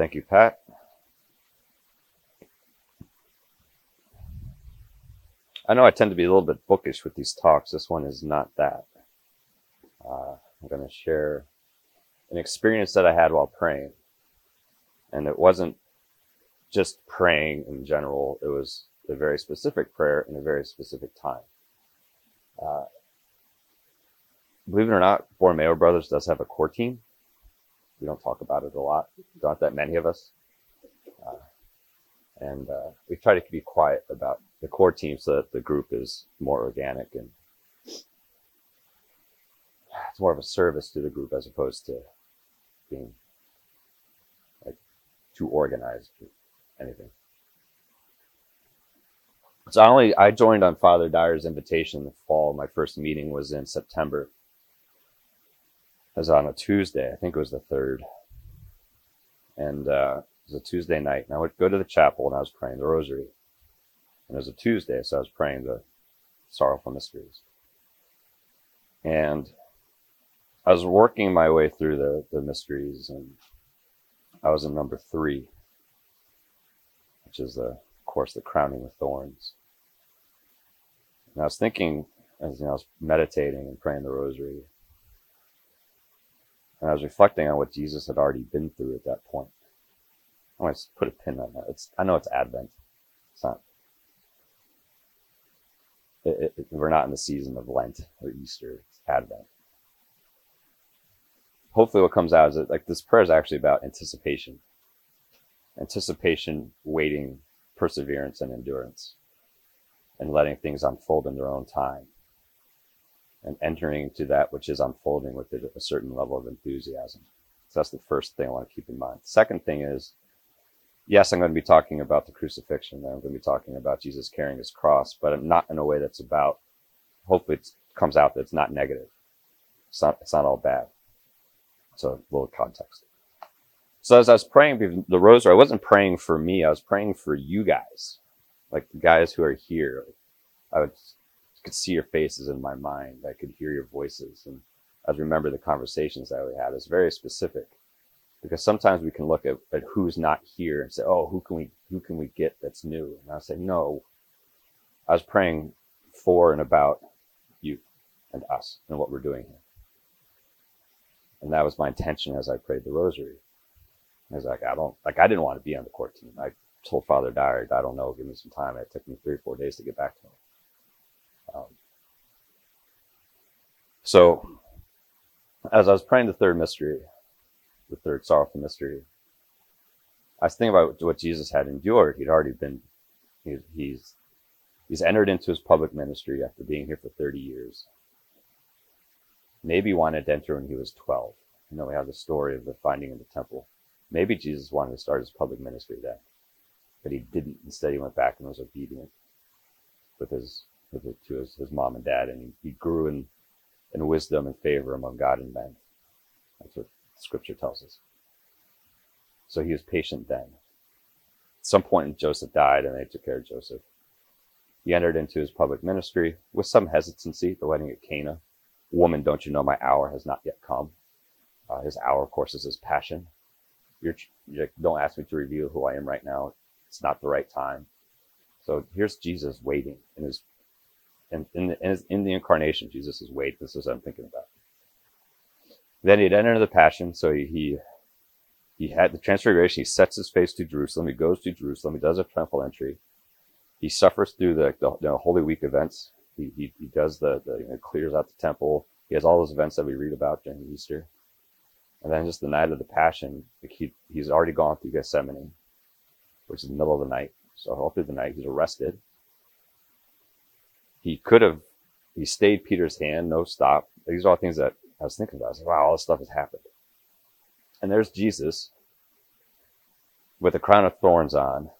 Thank you, Pat. I know I tend to be a little bit bookish with these talks. This one is not that. Uh, I'm going to share an experience that I had while praying. And it wasn't just praying in general, it was a very specific prayer in a very specific time. Uh, believe it or not, Borromeo Brothers does have a core team. We don't talk about it a lot. There aren't that many of us. Uh, and uh, we try to be quiet about the core team so that the group is more organic and it's more of a service to the group as opposed to being like too organized or anything. So I only I joined on Father Dyer's invitation in the fall. My first meeting was in September. Was on a Tuesday. I think it was the third. And uh, it was a Tuesday night. And I would go to the chapel and I was praying the rosary. And it was a Tuesday, so I was praying the sorrowful mysteries. And I was working my way through the, the mysteries and I was in number three, which is the, of course, the crowning with thorns. And I was thinking, as you know, I was meditating and praying the rosary. And I was reflecting on what Jesus had already been through at that point. I want to put a pin on that. It's, I know it's Advent. It's not, it, it, we're not in the season of Lent or Easter. It's Advent. Hopefully what comes out is that like this prayer is actually about anticipation. Anticipation, waiting, perseverance, and endurance and letting things unfold in their own time and entering into that which is unfolding with a certain level of enthusiasm. So that's the first thing I want to keep in mind. Second thing is, yes, I'm going to be talking about the crucifixion. I'm going to be talking about Jesus carrying his cross, but I'm not in a way that's about, hopefully it comes out that it's not negative. It's not, it's not all bad. So a little context. So as I was praying the rosary, I wasn't praying for me. I was praying for you guys like the guys who are here, I would could see your faces in my mind. I could hear your voices, and I remember the conversations that we had. It's very specific because sometimes we can look at, at who's not here and say, "Oh, who can we who can we get that's new?" And I say, "No." I was praying for and about you and us and what we're doing here, and that was my intention as I prayed the Rosary. I was like, I don't like I didn't want to be on the court team. I told Father Dyer, I don't know, give me some time. It took me three or four days to get back to him. So, as I was praying the third mystery, the third sorrowful mystery, I was thinking about what Jesus had endured. He'd already been, he, he's, he's entered into his public ministry after being here for 30 years. Maybe wanted to enter when he was 12. You know, we have the story of the finding of the temple. Maybe Jesus wanted to start his public ministry then but he didn't. Instead, he went back and was obedient with his, with his, to his, his mom and dad, and he, he grew in, in wisdom and favor among God and men. That's what Scripture tells us. So he was patient then. At some point, Joseph died, and they took care of Joseph. He entered into his public ministry with some hesitancy. The wedding at Cana. Woman, don't you know my hour has not yet come? Uh, his hour, of course, is his passion. You're, you're, don't ask me to reveal who I am right now. It's not the right time. So here's Jesus waiting in his, in, in, the, in, the incarnation, Jesus is waiting. This is what I'm thinking about. Then he'd enter the passion. So he, he, he had the transfiguration. He sets his face to Jerusalem. He goes to Jerusalem. He does a triumphal entry. He suffers through the, the, the Holy Week events. He, he, he does the, the you know, clears out the temple. He has all those events that we read about during Easter. And then just the night of the passion, like he, he's already gone through Gethsemane which is the middle of the night. So all through the night, he's arrested. He could have, he stayed Peter's hand, no stop. These are all things that I was thinking about. I was like, wow, all this stuff has happened. And there's Jesus with a crown of thorns on,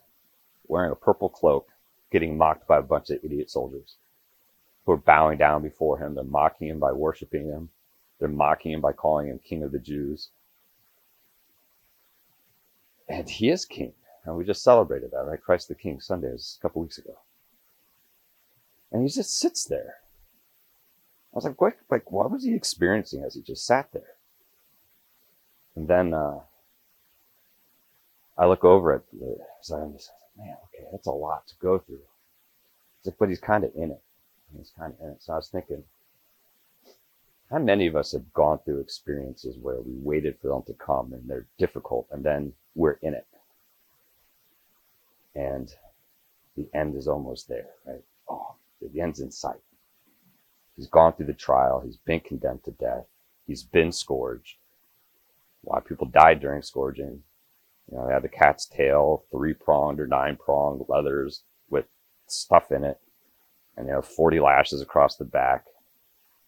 wearing a purple cloak, getting mocked by a bunch of idiot soldiers who are bowing down before him. They're mocking him by worshiping him. They're mocking him by calling him King of the Jews. And he is King. And we just celebrated that, right? Christ the King Sunday was a couple weeks ago. And he just sits there. I was like, what, like, what was he experiencing as he just sat there? And then, uh, I look over at the Zionist, man, okay, that's a lot to go through. Like, but he's kind of in it. He's kind of in it. So I was thinking, how many of us have gone through experiences where we waited for them to come and they're difficult and then we're in it? And the end is almost there, right? The end's in sight. He's gone through the trial. He's been condemned to death. He's been scourged. A lot of people died during scourging. You know, they had the cat's tail, three pronged or nine pronged leathers with stuff in it, and they have 40 lashes across the back.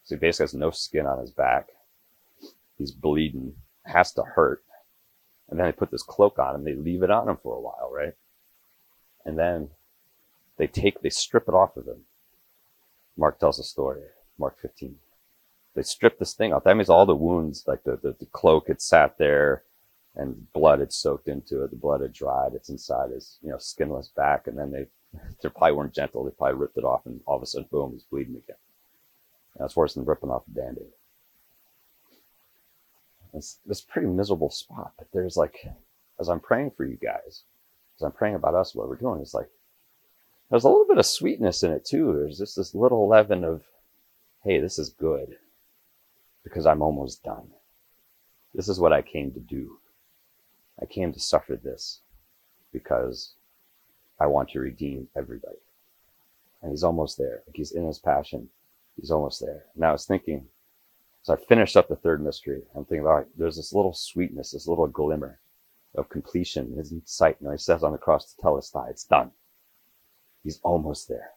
So he basically has no skin on his back. He's bleeding, has to hurt. And then they put this cloak on him. They leave it on him for a while, right? And then they take, they strip it off of him. Mark tells a story, Mark 15. They strip this thing off. That means all the wounds, like the, the, the cloak had sat there and blood had soaked into it. The blood had dried. It's inside his, you know, skinless back. And then they, they probably weren't gentle. They probably ripped it off and all of a sudden, boom, he's bleeding again. That's worse than ripping off a band-aid. It's this pretty miserable spot, but there's like, as I'm praying for you guys, as I'm praying about us, what we're doing, it's like, there's a little bit of sweetness in it too. There's just this little leaven of, hey, this is good because I'm almost done. This is what I came to do. I came to suffer this because I want to redeem everybody. And he's almost there. Like he's in his passion. He's almost there. Now I was thinking, so I finished up the third mystery. I'm thinking about there's this little sweetness, this little glimmer of completion is in sight. And he says on the cross to tell us that it's done. He's almost there.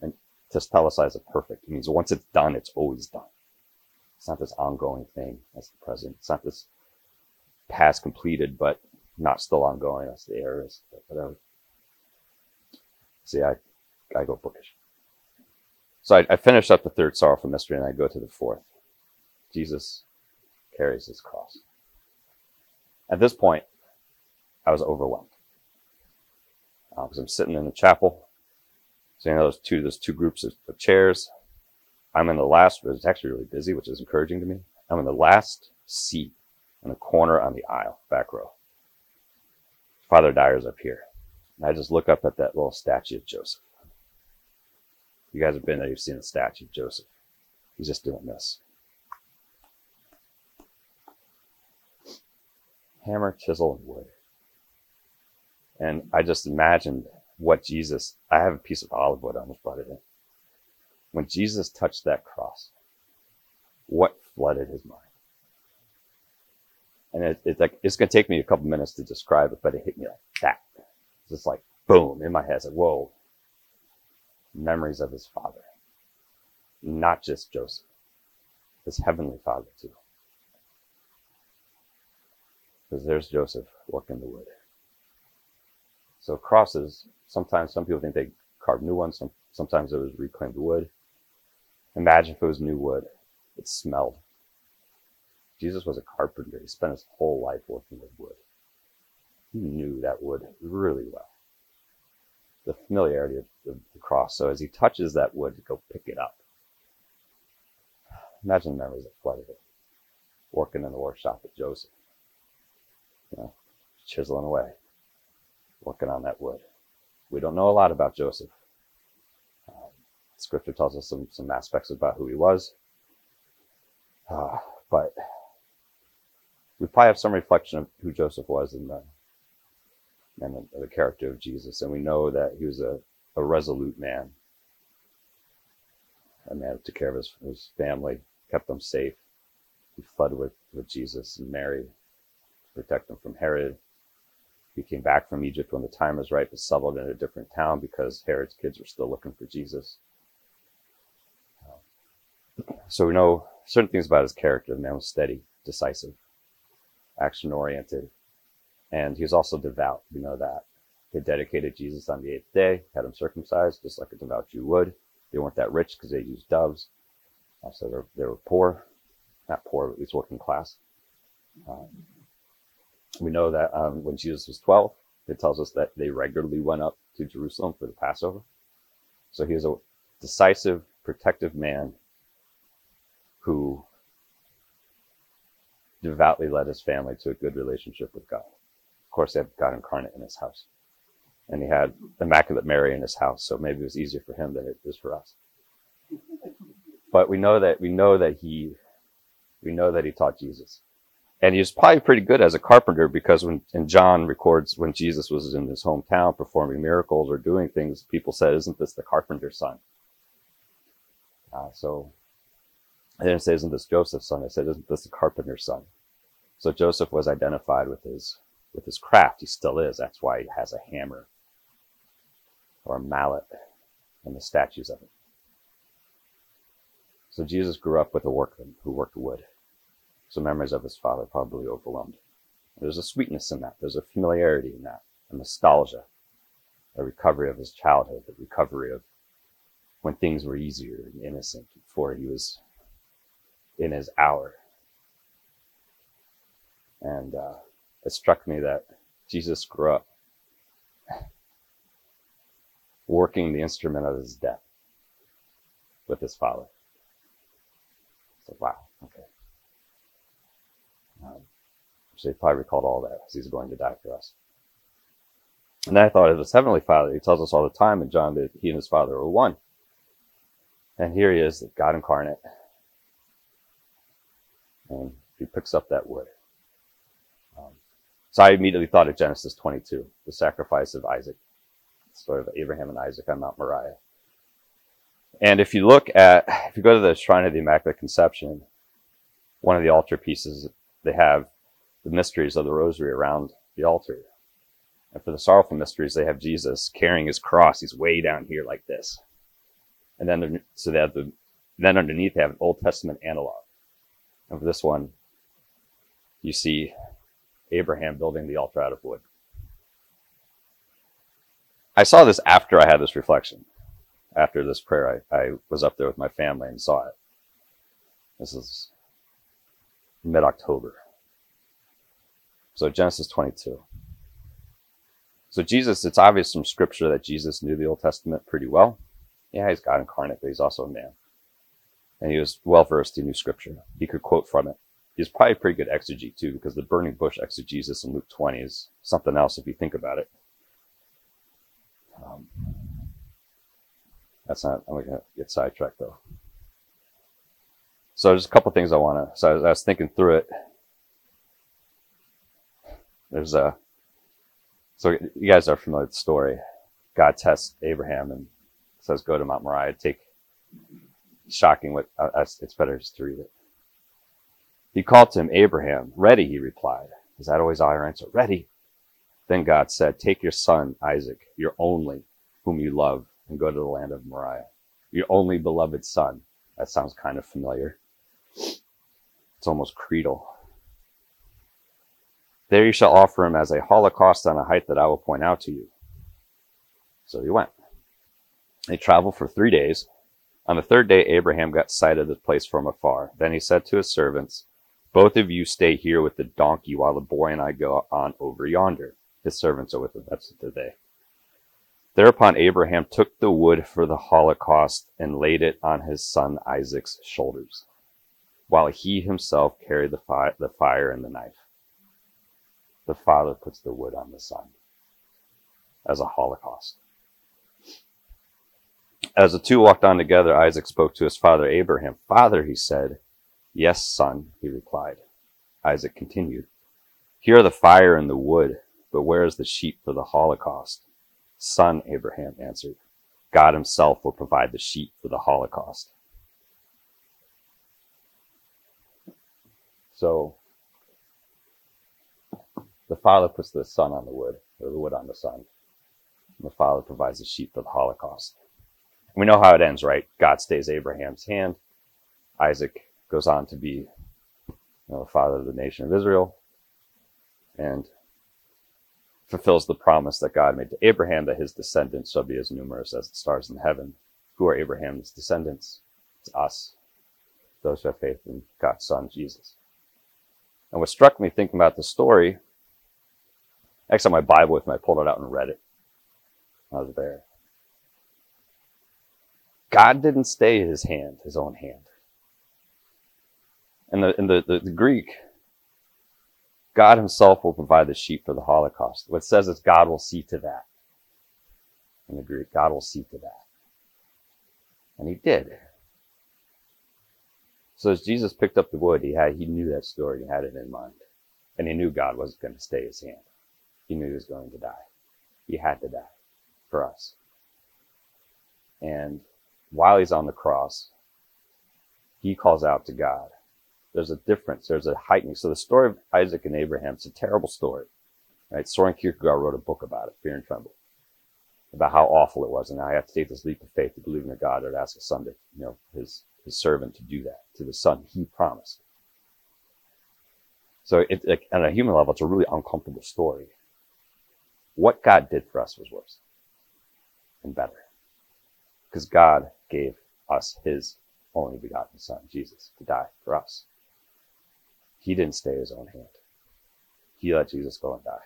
And is a perfect. It means once it's done, it's always done. It's not this ongoing thing. That's the present. It's not this past completed, but not still ongoing. That's the error. Whatever. See, I, I go bookish. So I, I finish up the third sorrowful mystery and I go to the fourth. Jesus carries his cross. At this point, I was overwhelmed because uh, I'm sitting in the chapel. So you know, there's two there's two groups of, of chairs. I'm in the last. It's actually really busy, which is encouraging to me. I'm in the last seat in the corner on the aisle, back row. Father Dyer's up here. And I just look up at that little statue of Joseph. You guys have been there, you've seen the statue of Joseph. He's just doing this. Hammer, chisel, and wood. And I just imagined what Jesus, I have a piece of olive wood, I almost brought it in. When Jesus touched that cross, what flooded his mind? And it, it's like, it's going to take me a couple minutes to describe it, but it hit me like that. It's just like boom in my head. It's like, whoa, memories of his father, not just Joseph, his heavenly father too. Because there's Joseph working the wood. So crosses, sometimes some people think they carved new ones, some, sometimes it was reclaimed wood. Imagine if it was new wood. It smelled. Jesus was a carpenter. He spent his whole life working with wood. He knew that wood really well. The familiarity of the, the cross. So as he touches that wood to go pick it up, imagine the memories that flooded it. Working in the workshop with Joseph. You know, chiseling away, working on that wood. We don't know a lot about Joseph. Um, scripture tells us some, some aspects about who he was. Uh, but we probably have some reflection of who Joseph was in the and the, the character of Jesus, and we know that he was a, a resolute man, a man who took care of his, his family, kept them safe. He fled with, with Jesus and Mary to protect them from Herod. He came back from Egypt when the time was right, but settled in a different town because Herod's kids were still looking for Jesus. So we know certain things about his character. The man was steady, decisive, action oriented, and he was also devout. We know that. He dedicated Jesus on the eighth day, had him circumcised, just like a devout Jew would. They weren't that rich because they used doves. So they were poor. Not poor, but at least working class. Um, we know that um, when Jesus was 12, it tells us that they regularly went up to Jerusalem for the Passover. So he was a decisive, protective man who devoutly led his family to a good relationship with God. Of course, he had God incarnate in his house. And he had Immaculate Mary in his house, so maybe it was easier for him than it is for us. But we know that we know that he we know that he taught Jesus. And he was probably pretty good as a carpenter because when and John records when Jesus was in his hometown performing miracles or doing things, people said, Isn't this the carpenter's son? Uh, so I didn't say, Isn't this Joseph's son? I said, Isn't this the carpenter's son? So Joseph was identified with his with his craft. He still is. That's why he has a hammer or a mallet and the statues of it. So Jesus grew up with a workman who worked wood. So memories of his father probably overwhelmed. him. There's a sweetness in that. There's a familiarity in that, a nostalgia, a recovery of his childhood, a recovery of when things were easier and innocent before he was in his hour. And uh, it struck me that Jesus grew up working the instrument of his death with his father. So, wow, okay. So he probably recalled all that as he's going to die for us. And I thought of his heavenly father. He tells us all the time in John that he and his father are one. And here he is, God incarnate. And he picks up that wood. Um, so I immediately thought of Genesis 22, the sacrifice of Isaac, story of Abraham and Isaac on Mount Moriah. And if you look at, if you go to the Shrine of the Immaculate Conception, one of the altar pieces, they have the mysteries of the rosary around the altar. And for the sorrowful mysteries, they have Jesus carrying his cross. He's way down here like this. And then, so they have the, then underneath they have an Old Testament analog. And for this one, you see Abraham building the altar out of wood. I saw this after I had this reflection after this prayer, I, I was up there with my family and saw it. This is mid October. So Genesis 22. So Jesus, it's obvious from scripture that Jesus knew the Old Testament pretty well. Yeah, he's God incarnate, but he's also a man. And he was well versed, he knew scripture. He could quote from it. He's probably a pretty good exegete too, because the burning bush exegesis in Luke 20 is something else if you think about it. Um, that's not, I'm going to get sidetracked though. So there's a couple things I want to, so I was, I was thinking through it. There's a, so you guys are familiar with the story. God tests Abraham and says, go to Mount Moriah, take, shocking what, uh, it's better just to read it. He called to him, Abraham. Ready, he replied. Is that always our answer? Ready. Then God said, Take your son, Isaac, your only, whom you love, and go to the land of Moriah. Your only beloved son. That sounds kind of familiar. It's almost creedal. There you shall offer him as a holocaust on a height that I will point out to you. So he went. They traveled for three days. On the third day, Abraham got sight of the place from afar. Then he said to his servants, Both of you stay here with the donkey while the boy and I go on over yonder. His servants are with him. That's the day. Thereupon Abraham took the wood for the holocaust and laid it on his son Isaac's shoulders, while he himself carried the, fi- the fire and the knife. The father puts the wood on the son as a holocaust. As the two walked on together, Isaac spoke to his father Abraham. Father, he said. Yes, son, he replied. Isaac continued. Here are the fire and the wood, but where is the sheep for the holocaust? Son, Abraham answered. God himself will provide the sheep for the Holocaust. So, the father puts the son on the wood, or the wood on the son. And the father provides the sheep for the Holocaust. we know how it ends, right? God stays Abraham's hand. Isaac goes on to be you know, the father of the nation of Israel. And fulfills the promise that God made to Abraham that his descendants shall be as numerous as the stars in heaven. Who are Abraham's descendants? It's us, those who have faith in God's Son, Jesus. And what struck me thinking about the story, actually my Bible with me, I pulled it out and read it. I was there. God didn't stay his hand, his own hand. And the, in the, the, the Greek, God himself will provide the sheep for the Holocaust. What says is God will see to that. In the Greek, God will see to that. And he did. So as Jesus picked up the wood, he had he knew that story, he had it in mind. And he knew God wasn't going to stay his hand. He knew he was going to die. He had to die for us. And while he's on the cross, he calls out to God. There's a difference. There's a heightening. So the story of Isaac and Abraham, it's a terrible story. Right? Soren Kierkegaard wrote a book about it, Fear and Tremble, about how awful it was. And I have to take this leap of faith to believe in a God that ask a son to, you know, his, his servant to do that to the son he promised. So it, on a human level, it's a really uncomfortable story. What God did for us was worse and better. Because God gave us his only begotten son, Jesus, to die for us. He didn't stay his own hand. He let Jesus go and die.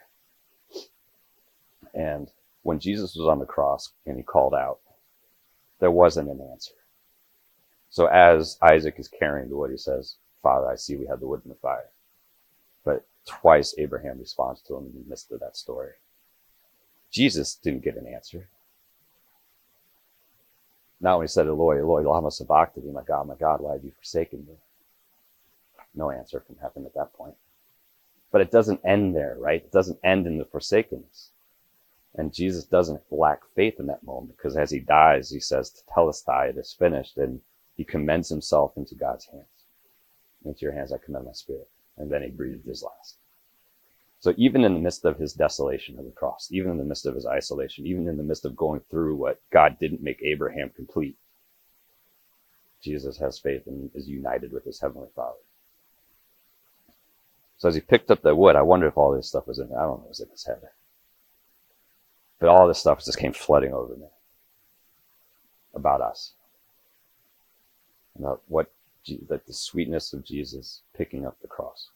And when Jesus was on the cross and he called out, there wasn't an answer. So as Isaac is carrying the wood, he says, Father, I see we have the wood in the fire. But twice Abraham responds to him in the midst of that story. Jesus didn't get an answer. Not when he said, Eloi, Eloi, lama sabachthani, my God, my God, why have you forsaken me? No answer from heaven at that point. But it doesn't end there, right? It doesn't end in the forsakenness. And Jesus doesn't lack faith in that moment because as he dies, he says, Tetelestai, it is finished. And he commends himself into God's hands. Into your hands I commend my spirit. And then he breathed his last. So even in the midst of his desolation of the cross, even in the midst of his isolation, even in the midst of going through what God didn't make Abraham complete, Jesus has faith and is united with his heavenly Father. So as he picked up the wood, I wonder if all this stuff was in, I don't know, it was in his head. But all this stuff just came flooding over me about us. About what, that the sweetness of Jesus picking up the cross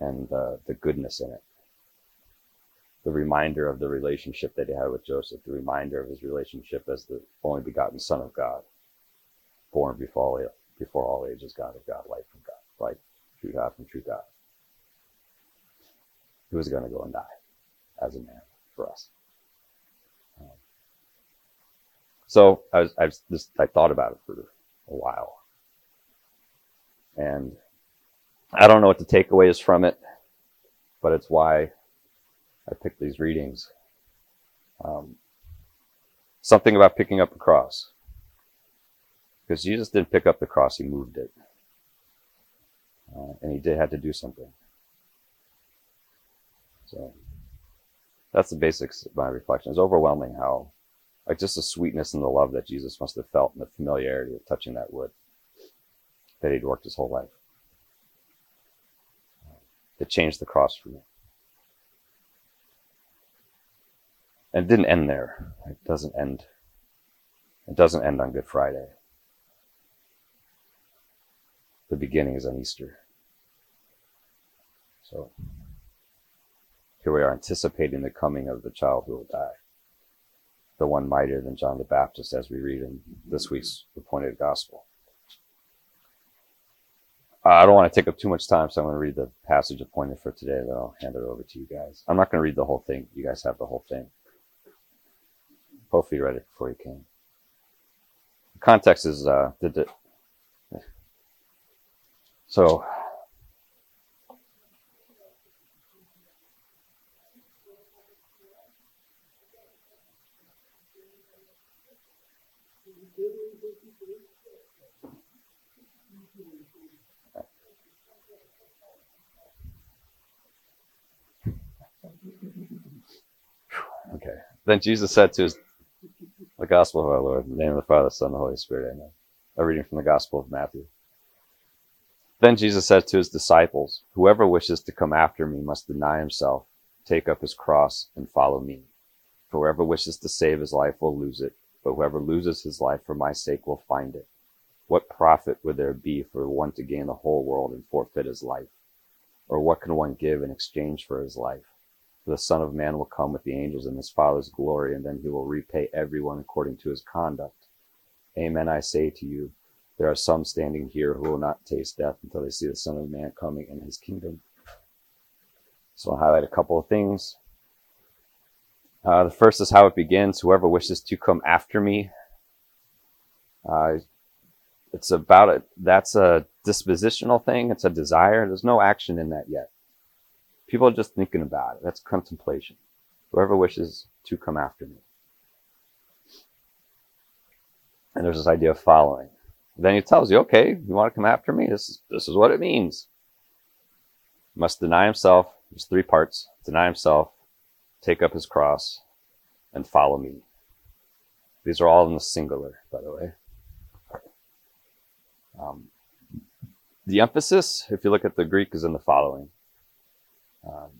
and the, the goodness in it. The reminder of the relationship that he had with Joseph, the reminder of his relationship as the only begotten Son of God, born before all, before all ages, God of God, light from God, light, true God from true God. He was going to go and die as a man for us. Um, so I was, I was just, I thought about it for a while. And I don't know what the takeaway is from it, but it's why I picked these readings. Um, something about picking up a cross. Because Jesus didn't pick up the cross, he moved it. Uh, and he did have to do something. So that's the basics of my reflection. It's overwhelming how, like, just the sweetness and the love that Jesus must have felt and the familiarity of touching that wood that he'd worked his whole life that changed the cross for me. And it didn't end there. It doesn't end. It doesn't end on Good Friday. The beginning is on Easter. So here we are anticipating the coming of the child who will die. The one mightier than John the Baptist, as we read in this week's appointed gospel. Uh, I don't want to take up too much time, so I'm going to read the passage appointed for today, then I'll hand it over to you guys. I'm not going to read the whole thing. You guys have the whole thing. Hopefully you read it before you came. The context is, uh, did it, so, Okay. Then Jesus said to his, the gospel of our Lord, in the name of the Father, Son, and the Holy Spirit, amen. A reading from the gospel of Matthew. Then Jesus said to his disciples, Whoever wishes to come after me must deny himself, take up his cross, and follow me. For whoever wishes to save his life will lose it, but whoever loses his life for my sake will find it. What profit would there be for one to gain the whole world and forfeit his life? Or what can one give in exchange for his life? For the Son of Man will come with the angels in his Father's glory, and then he will repay everyone according to his conduct. Amen, I say to you, there are some standing here who will not taste death until they see the Son of Man coming in his kingdom. So I'll highlight a couple of things. Uh, the first is how it begins. Whoever wishes to come after me. Uh, it's about it. That's a dispositional thing. It's a desire. There's no action in that yet. People are just thinking about it. That's contemplation. Whoever wishes to come after me. And there's this idea of following. Then he tells you, okay, you want to come after me? This is, this is what it means. Must deny himself. There's three parts. Deny himself, take up his cross, and follow me. These are all in the singular, by the way. Um, the emphasis, if you look at the Greek, is in the following. Um,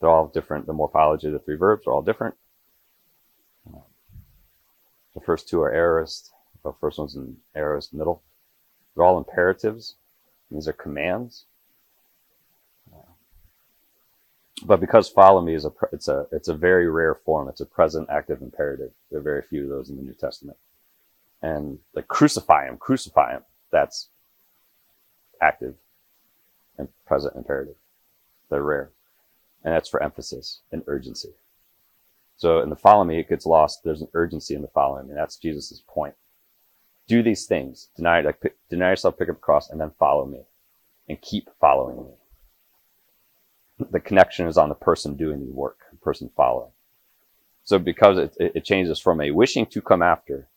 they're all different. The morphology of the three verbs are all different. Um, the first two are aorist. The first one's in aorist middle. They're all imperatives. These are commands. but because follow me is a it's a it's a very rare form. It's a present active imperative. There are very few of those in the New Testament. And like crucify him, crucify him. That's active and present imperative. They're rare. And that's for emphasis and urgency. So in the follow me, it gets lost. There's an urgency in the following, and that's Jesus's point. Do these things. Deny, like, pick, deny yourself, pick up a cross, and then follow me. And keep following me the connection is on the person doing the work, the person following. So because it, it changes from a wishing to come after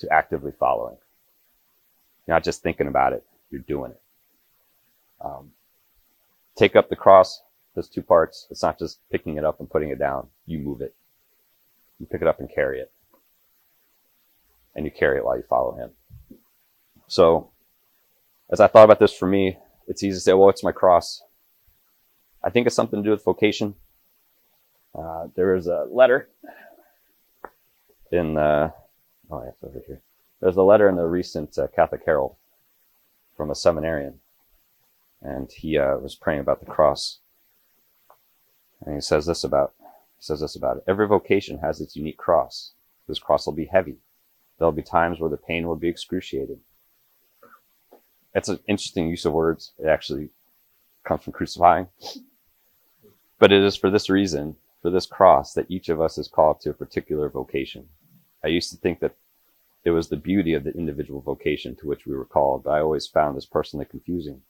to actively following. You're not just thinking about it, you're doing it. Um, take up the cross, there's two parts. It's not just picking it up and putting it down. You move it. You pick it up and carry it. And you carry it while you follow him. So, as I thought about this for me, it's easy to say, well, it's my cross. I think it's something to do with vocation. Uh, there is a letter in the, oh, yeah, it's over here. There's a letter in the recent uh, Catholic Herald from a seminarian, and he uh, was praying about the cross. And he says this about he says this about it. Every vocation has its unique cross. This cross will be heavy. There'll be times where the pain will be excruciating. It's an interesting use of words. It actually comes from crucifying. But it is for this reason, for this cross, that each of us is called to a particular vocation. I used to think that it was the beauty of the individual vocation to which we were called, but I always found this personally confusing.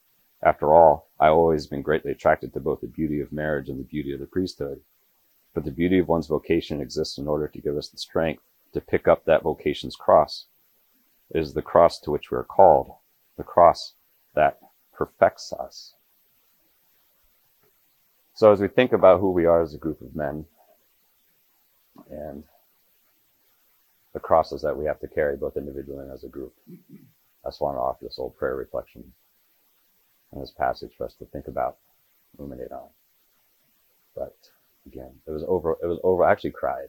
After all, I always been greatly attracted to both the beauty of marriage and the beauty of the priesthood. But the beauty of one's vocation exists in order to give us the strength to pick up that vocation's cross. It is the cross to which we are called, the cross that perfects us. So as we think about who we are as a group of men and the crosses that we have to carry both individually and as a group, I just want to offer this old prayer reflection and this passage for us to think about, ruminate on. But again, it was over, it was over, I actually cried.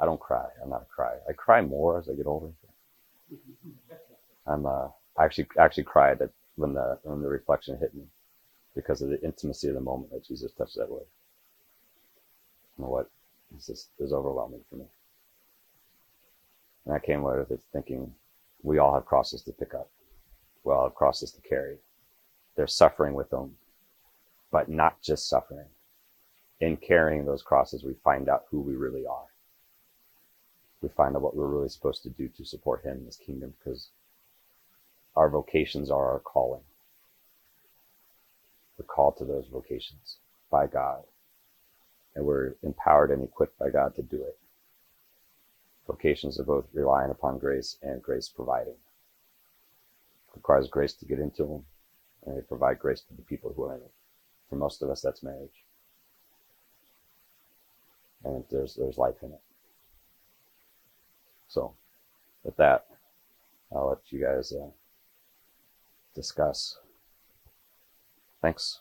I don't cry. I'm not a cry. I cry more as I get older. I'm, uh, I actually, actually cried at when the, when the reflection hit me because of the intimacy of the moment that Jesus touched that wood. You know what? It's overwhelming for me. And I came away with it thinking we all have crosses to pick up. We all have crosses to carry. There's suffering with them, but not just suffering. In carrying those crosses, we find out who we really are. We find out what we're really supposed to do to support Him in His kingdom because our vocations are our calling. We're called to those vocations by God. And we're empowered and equipped by God to do it. Vocations are both relying upon grace and grace providing. It requires grace to get into them, and they provide grace to the people who are in it. For most of us, that's marriage. And there's there's life in it. So, with that, I'll let you guys uh, discuss Thanks.